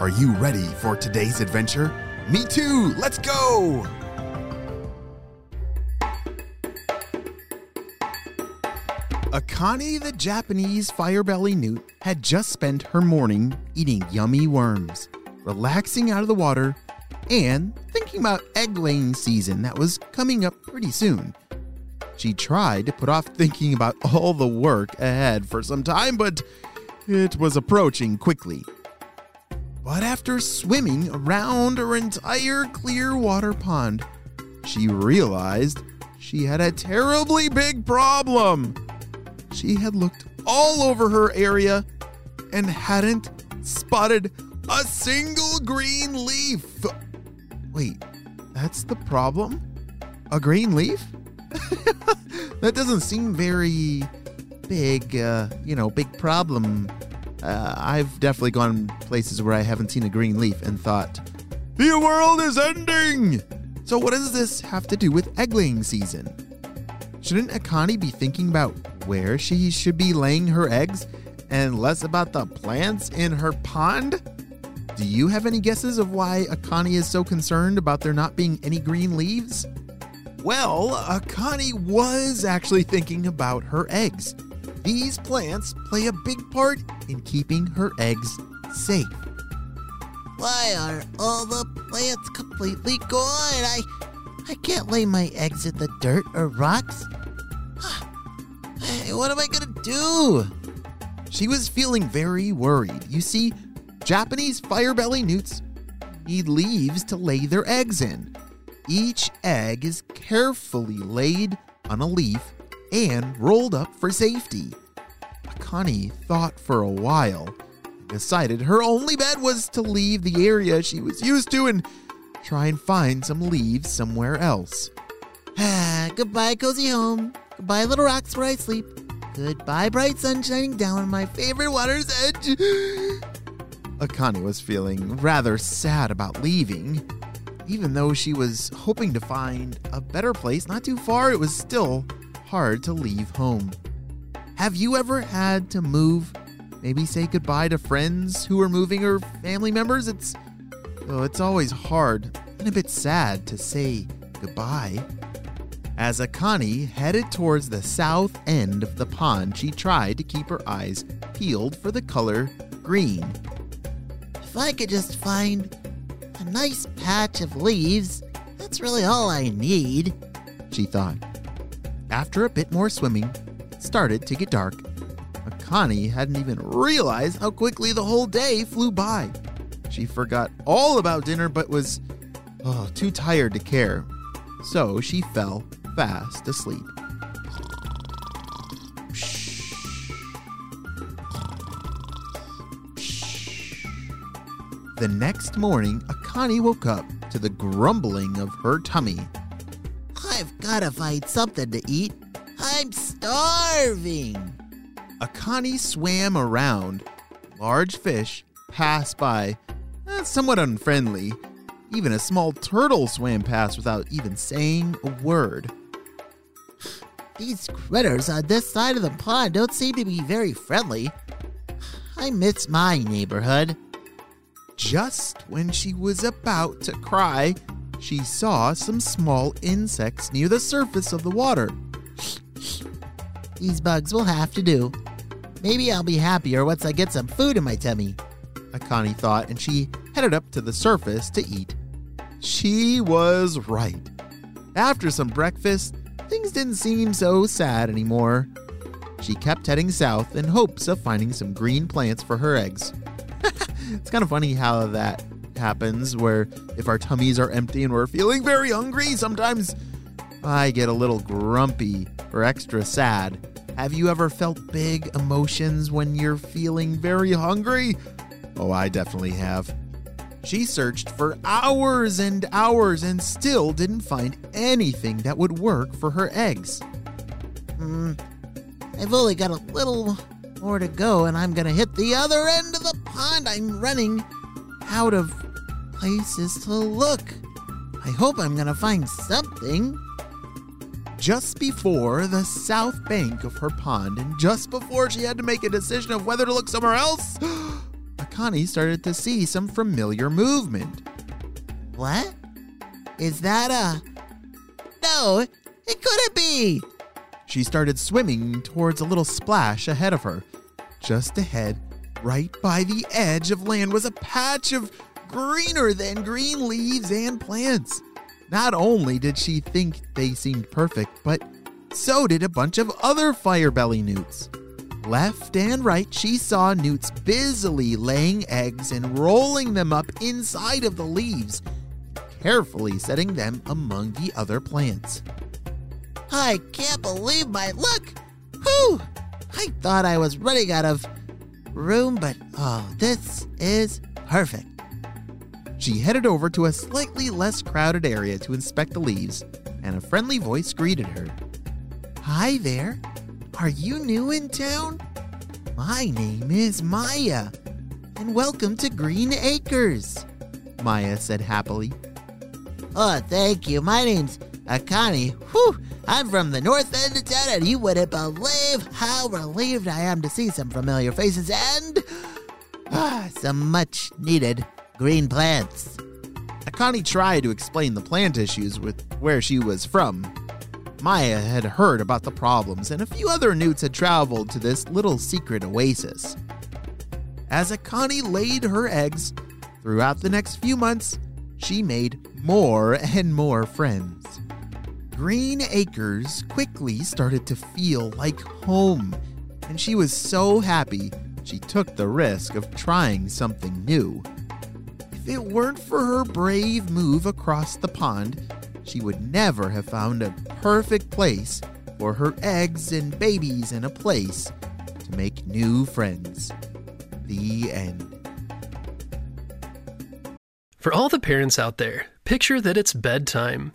are you ready for today's adventure? Me too! Let's go! Akane the Japanese firebelly newt had just spent her morning eating yummy worms, relaxing out of the water, and thinking about egg laying season that was coming up pretty soon. She tried to put off thinking about all the work ahead for some time, but it was approaching quickly. But after swimming around her entire clear water pond, she realized she had a terribly big problem. She had looked all over her area and hadn't spotted a single green leaf. Wait, that's the problem? A green leaf? that doesn't seem very big, uh, you know, big problem uh, I've definitely gone places where I haven't seen a green leaf and thought, the world is ending! So, what does this have to do with egg laying season? Shouldn't Akane be thinking about where she should be laying her eggs and less about the plants in her pond? Do you have any guesses of why Akane is so concerned about there not being any green leaves? Well, Akane was actually thinking about her eggs. These plants play a big part in keeping her eggs safe. Why are all the plants completely gone? I I can't lay my eggs in the dirt or rocks. hey, what am I gonna do? She was feeling very worried. You see, Japanese firebelly newts need leaves to lay their eggs in. Each egg is carefully laid on a leaf and rolled up for safety. Akane thought for a while and decided her only bet was to leave the area she was used to and try and find some leaves somewhere else. Ah, goodbye, cozy home. Goodbye, little rocks where I sleep. Goodbye, bright sun shining down on my favorite water's edge. Akane was feeling rather sad about leaving. Even though she was hoping to find a better place not too far, it was still hard to leave home. Have you ever had to move? Maybe say goodbye to friends who are moving or family members? It's oh, it's always hard and a bit sad to say goodbye. As Akane headed towards the south end of the pond, she tried to keep her eyes peeled for the color green. If I could just find a nice patch of leaves, that's really all I need, she thought. After a bit more swimming, started to get dark. Akane hadn't even realized how quickly the whole day flew by. She forgot all about dinner but was oh, too tired to care. So she fell fast asleep. The next morning, Akane woke up to the grumbling of her tummy. I've gotta find something to eat. I'm starving. Akane swam around. Large fish passed by, eh, somewhat unfriendly. Even a small turtle swam past without even saying a word. These critters on this side of the pond don't seem to be very friendly. I miss my neighborhood. Just when she was about to cry, she saw some small insects near the surface of the water. These bugs will have to do. Maybe I'll be happier once I get some food in my tummy. Akane thought, and she headed up to the surface to eat. She was right. After some breakfast, things didn't seem so sad anymore. She kept heading south in hopes of finding some green plants for her eggs. it's kind of funny how that happens, where if our tummies are empty and we're feeling very hungry, sometimes I get a little grumpy or extra sad. Have you ever felt big emotions when you're feeling very hungry? Oh, I definitely have. She searched for hours and hours and still didn't find anything that would work for her eggs. Hmm. I've only got a little more to go, and I'm gonna hit the other end of the pond. I'm running out of places to look. I hope I'm gonna find something. Just before the south bank of her pond, and just before she had to make a decision of whether to look somewhere else, Akane started to see some familiar movement. What? Is that a. No, it couldn't be! She started swimming towards a little splash ahead of her. Just ahead, right by the edge of land, was a patch of greener than green leaves and plants. Not only did she think they seemed perfect, but so did a bunch of other firebelly newts. Left and right, she saw newts busily laying eggs and rolling them up inside of the leaves, carefully setting them among the other plants. I can't believe my luck! Whew! I thought I was running out of room, but oh, this is perfect. She headed over to a slightly less crowded area to inspect the leaves, and a friendly voice greeted her. Hi there. Are you new in town? My name is Maya, and welcome to Green Acres, Maya said happily. Oh, thank you. My name's Akane. Whew! I'm from the north end of town, and you wouldn't believe how relieved I am to see some familiar faces and ah, some much needed green plants. Akane tried to explain the plant issues with where she was from. Maya had heard about the problems, and a few other newts had traveled to this little secret oasis. As Akane laid her eggs, throughout the next few months, she made more and more friends. Green Acres quickly started to feel like home, and she was so happy she took the risk of trying something new. If it weren't for her brave move across the pond, she would never have found a perfect place for her eggs and babies and a place to make new friends. The end. For all the parents out there, picture that it's bedtime.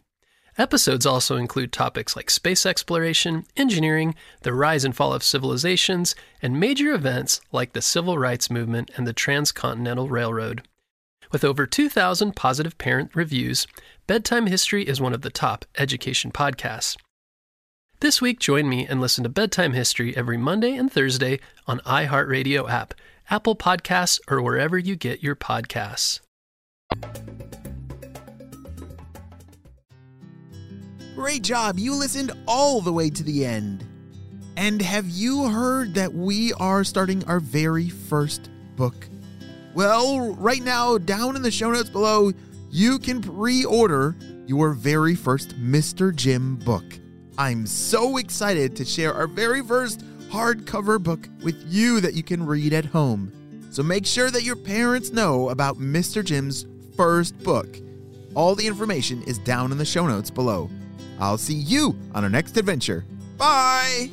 Episodes also include topics like space exploration, engineering, the rise and fall of civilizations, and major events like the Civil Rights Movement and the Transcontinental Railroad. With over 2,000 positive parent reviews, Bedtime History is one of the top education podcasts. This week, join me and listen to Bedtime History every Monday and Thursday on iHeartRadio app, Apple Podcasts, or wherever you get your podcasts. Great job! You listened all the way to the end. And have you heard that we are starting our very first book? Well, right now, down in the show notes below, you can pre order your very first Mr. Jim book. I'm so excited to share our very first hardcover book with you that you can read at home. So make sure that your parents know about Mr. Jim's first book. All the information is down in the show notes below. I'll see you on our next adventure. Bye!